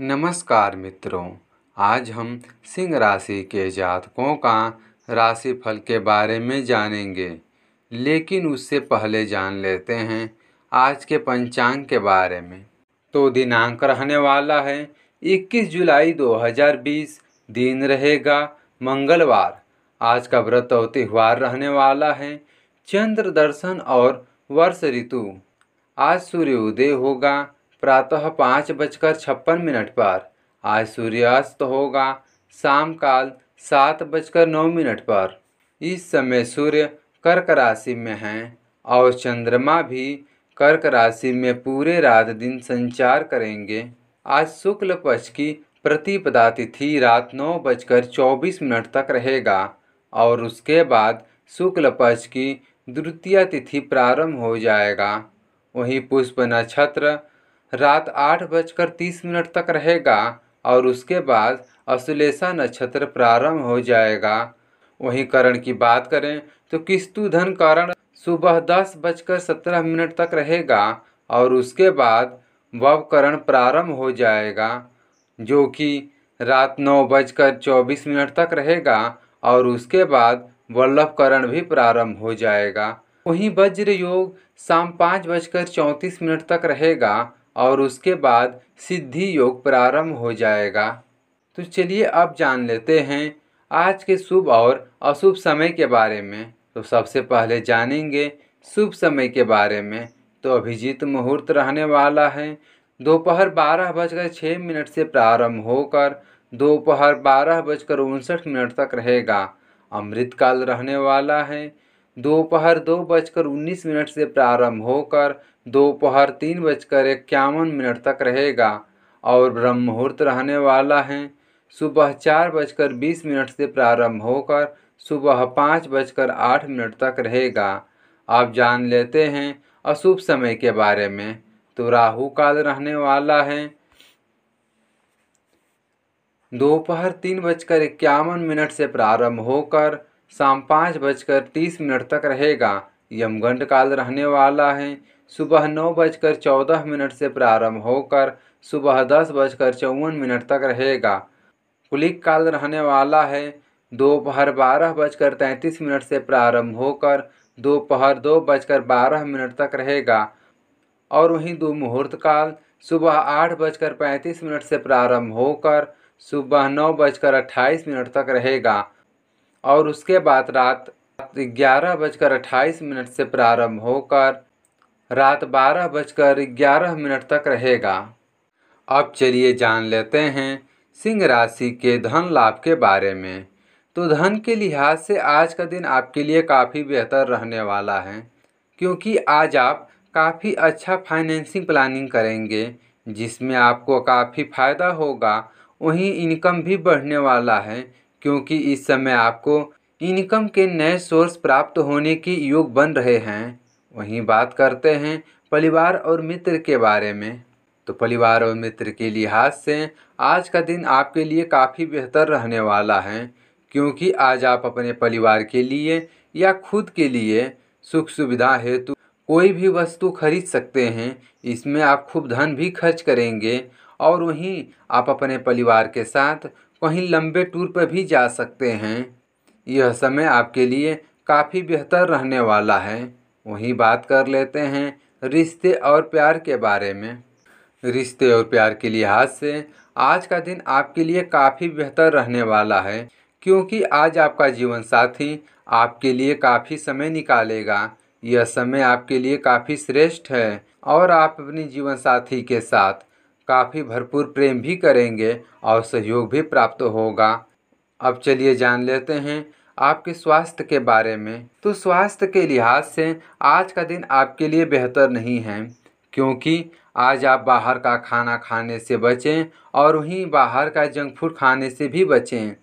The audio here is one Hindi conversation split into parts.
नमस्कार मित्रों, आज हम सिंह राशि के जातकों का राशि फल के बारे में जानेंगे। लेकिन उससे पहले जान लेते हैं आज के पंचांग के बारे में। तो दिनांक रहने वाला है 21 जुलाई 2020 दिन रहेगा मंगलवार। आज का व्रत और त्यौहार रहने वाला है, चंद्र दर्शन और वर्ष ऋतु। आज सूर्योदय होगा प्रातः पाँच बजकर छप्पन मिनट पर। आज सूर्यास्त होगा, शाम काल सात बजकर नौ मिनट पर। इस समय सूर्य कर्क राशि में हैं और चंद्रमा भी कर्क राशि में पूरे रात दिन संचार करेंगे। आज शुक्ल पक्ष की प्रतिपदा तिथि रात नौ बजकर चौबीस मिनट तक रहेगा और उसके बाद शुक्ल पक्ष की द्वितीय तिथि प्रारंभ हो जाएगा। वहीं पुष्प नक्षत्र रात आठ बजकर तीस मिनट तक रहेगा और उसके बाद अश्लेषा नक्षत्र प्रारंभ हो जाएगा। वहीं करण की बात करें तो किस्तु धन करण सुबह दस बजकर सत्रह मिनट तक रहेगा और उसके बाद वव करण प्रारंभ हो जाएगा, जो कि रात नौ बजकर चौबीस मिनट तक रहेगा और उसके बाद वल्लभ करण भी प्रारंभ हो जाएगा। वहीं वज्र योग शाम पाँच बजकर चौंतीस मिनट तक रहेगा और उसके बाद सिद्धि योग प्रारंभ हो जाएगा। तो चलिए अब जान लेते हैं आज के शुभ और अशुभ समय के बारे में। तो सबसे पहले जानेंगे शुभ समय के बारे में। तो अभिजीत मुहूर्त रहने वाला है। दोपहर बारह बजकर छः मिनट से प्रारंभ होकर दोपहर बारह बजकर उनसठ मिनट तक रहेगा। अमृतकाल रहने वाला है। दोपहर दो बजकर उन्नीस मिनट से प्रारंभ होकर दोपहर तीन बजकर इक्यावन मिनट तक रहेगा और ब्रह्म मुहूर्त रहने वाला है। सुबह चार बजकर बीस मिनट से प्रारंभ होकर सुबह पाँच बजकर आठ मिनट तक रहेगा। आप जान लेते हैं अशुभ समय के बारे में। तो राहु काल रहने वाला है। दोपहर तीन बजकर इक्यावन मिनट से प्रारंभ होकर शाम पाँच बजकर तीस मिनट तक रहेगा। यमगंड काल रहने वाला है। सुबह नौ बजकर चौदह मिनट से प्रारंभ होकर सुबह दस बजकर चौवन मिनट तक रहेगा। कुलिक काल रहने वाला है। दोपहर बारह बजकर तैंतीस मिनट से प्रारंभ होकर दोपहर दो बजकर बारह मिनट तक रहेगा। और वहीं दो मुहूर्त काल सुबह आठ बजकर पैंतीस मिनट से प्रारंभ होकर सुबह नौ बजकर अट्ठाईस मिनट तक रहेगा। और उसके बाद रात ग्यारह बजकर अट्ठाईस मिनट से प्रारंभ होकर रात बारह बजकर ग्यारह मिनट तक रहेगा। अब चलिए जान लेते हैं सिंह राशि के धन लाभ के बारे में। तो धन के लिहाज से आज का दिन आपके लिए काफ़ी बेहतर रहने वाला है, क्योंकि आज आप काफ़ी अच्छा फाइनेंसिंग प्लानिंग करेंगे, जिसमें आपको काफ़ी फ़ायदा होगा, वहीं इनकम भी बढ़ने वाला है क्योंकि इस समय आपको इनकम के नए सोर्स प्राप्त होने के योग बन रहे हैं। वहीं बात करते हैं परिवार और मित्र के बारे में। तो परिवार और मित्र के लिहाज से आज का दिन आपके लिए काफ़ी बेहतर रहने वाला है, क्योंकि आज आप अपने परिवार के लिए या खुद के लिए सुख सुविधा हेतु कोई भी वस्तु खरीद सकते हैं। इसमें आप खूब धन भी खर्च करेंगे और वहीं आप अपने परिवार के साथ कहीं लंबे टूर पर भी जा सकते हैं। यह समय आपके लिए काफ़ी बेहतर रहने वाला है। वहीं बात कर लेते हैं रिश्ते और प्यार के बारे में। रिश्ते और प्यार के लिहाज से आज का दिन आपके लिए काफ़ी बेहतर रहने वाला है, क्योंकि आज आपका जीवन साथी आपके लिए काफ़ी समय निकालेगा। यह समय आपके लिए काफ़ी श्रेष्ठ है और आप अपने जीवन साथी के साथ काफ़ी भरपूर प्रेम भी करेंगे और सहयोग भी प्राप्त होगा। अब चलिए जान लेते हैं आपके स्वास्थ्य के बारे में। तो स्वास्थ्य के लिहाज से आज का दिन आपके लिए बेहतर नहीं है, क्योंकि आज आप बाहर का खाना खाने से बचें और वहीं बाहर का जंक फ़ूड खाने से भी बचें।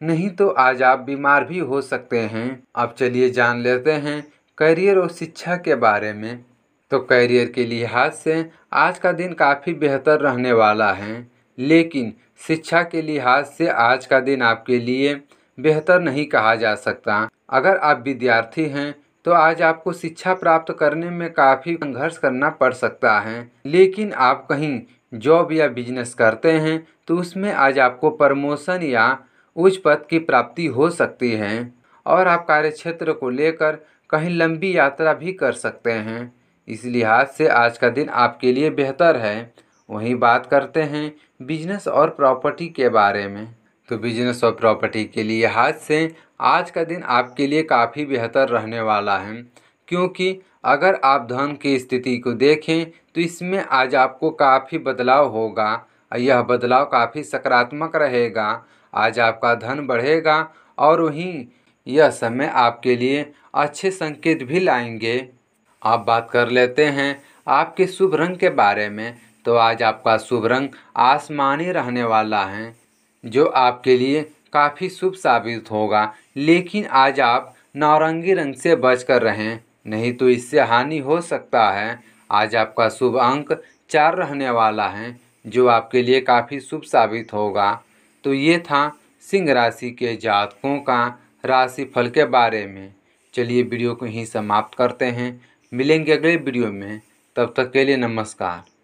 नहीं तो आज आप बीमार भी हो सकते हैं। अब चलिए जान लेते हैं करियर और शिक्षा के बारे में। तो करियर के लिहाज से आज का दिन काफ़ी बेहतर रहने वाला है। लेकिन शिक्षा के लिहाज से आज का दिन आपके लिए बेहतर नहीं कहा जा सकता। अगर आप विद्यार्थी हैं तो आज आपको शिक्षा प्राप्त करने में काफ़ी संघर्ष करना पड़ सकता है। लेकिन आप कहीं जॉब या बिज़नेस करते हैं तो उसमें आज आपको प्रमोशन या उच्च पद की प्राप्ति हो सकती है। और आप कार्य क्षेत्र को लेकर कहीं लंबी यात्रा भी कर सकते हैं। इस लिहाज से आज का दिन आपके लिए बेहतर है। वहीं बात करते हैं बिज़नेस और प्रॉपर्टी के बारे में। तो बिज़नेस और प्रॉपर्टी के लिए हाथ से आज का दिन आपके लिए काफ़ी बेहतर रहने वाला है। क्योंकि अगर आप धन की स्थिति को देखें तो इसमें आज आपको काफ़ी बदलाव होगा। यह बदलाव काफ़ी सकारात्मक रहेगा। आज आपका धन बढ़ेगा और वहीं यह समय आपके लिए अच्छे संकेत भी लाएँगे। आप बात कर लेते हैं आपके शुभ रंग के बारे में। तो आज आपका शुभ रंग आसमानी रहने वाला है, जो आपके लिए काफ़ी शुभ साबित होगा। लेकिन आज आप नारंगी रंग से बच कर रहें, नहीं तो इससे हानि हो सकता है। आज आपका शुभ अंक चार रहने वाला है, जो आपके लिए काफ़ी शुभ साबित होगा। तो ये था सिंह राशि के जातकों का राशि फल के बारे में। चलिए वीडियो को यहीं समाप्त करते हैं। मिलेंगे अगले वीडियो में। तब तक के लिए नमस्कार।